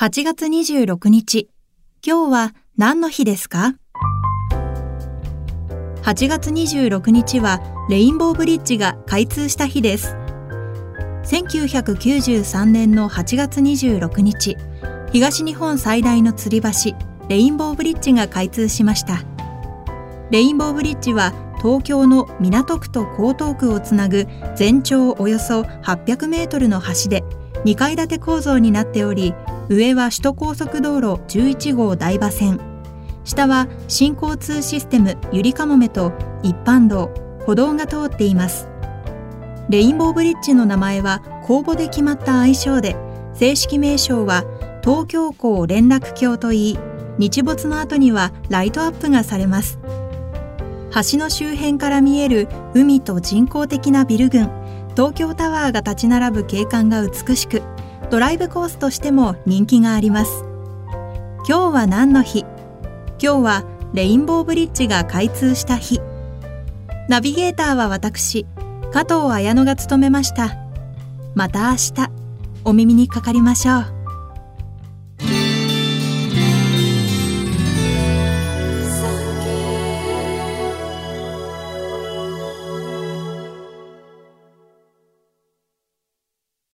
8月26日。今日は何の日ですか ?8 月26日はレインボーブリッジが開通した日です。1993年の8月26日、東日本最大の吊り橋、レインボーブリッジが開通しました。レインボーブリッジは東京の港区と江東区をつなぐ全長およそ800メートルの橋で2階建て構造になっており、上は首都高速道路11号台場線、下は新交通システムゆりかもめと一般道、歩道が通っています。レインボーブリッジの名前は公募で決まった愛称で、正式名称は東京港連絡橋といい、日没の後にはライトアップがされます。橋の周辺から見える海と人工的なビル群、東京タワーが立ち並ぶ景観が美しく、ドライブコースとしても人気があります。今日は何の日？今日はレインボーブリッジが開通した日。ナビゲーターは私、加藤綾乃が務めました。また明日、お耳にかかりましょう。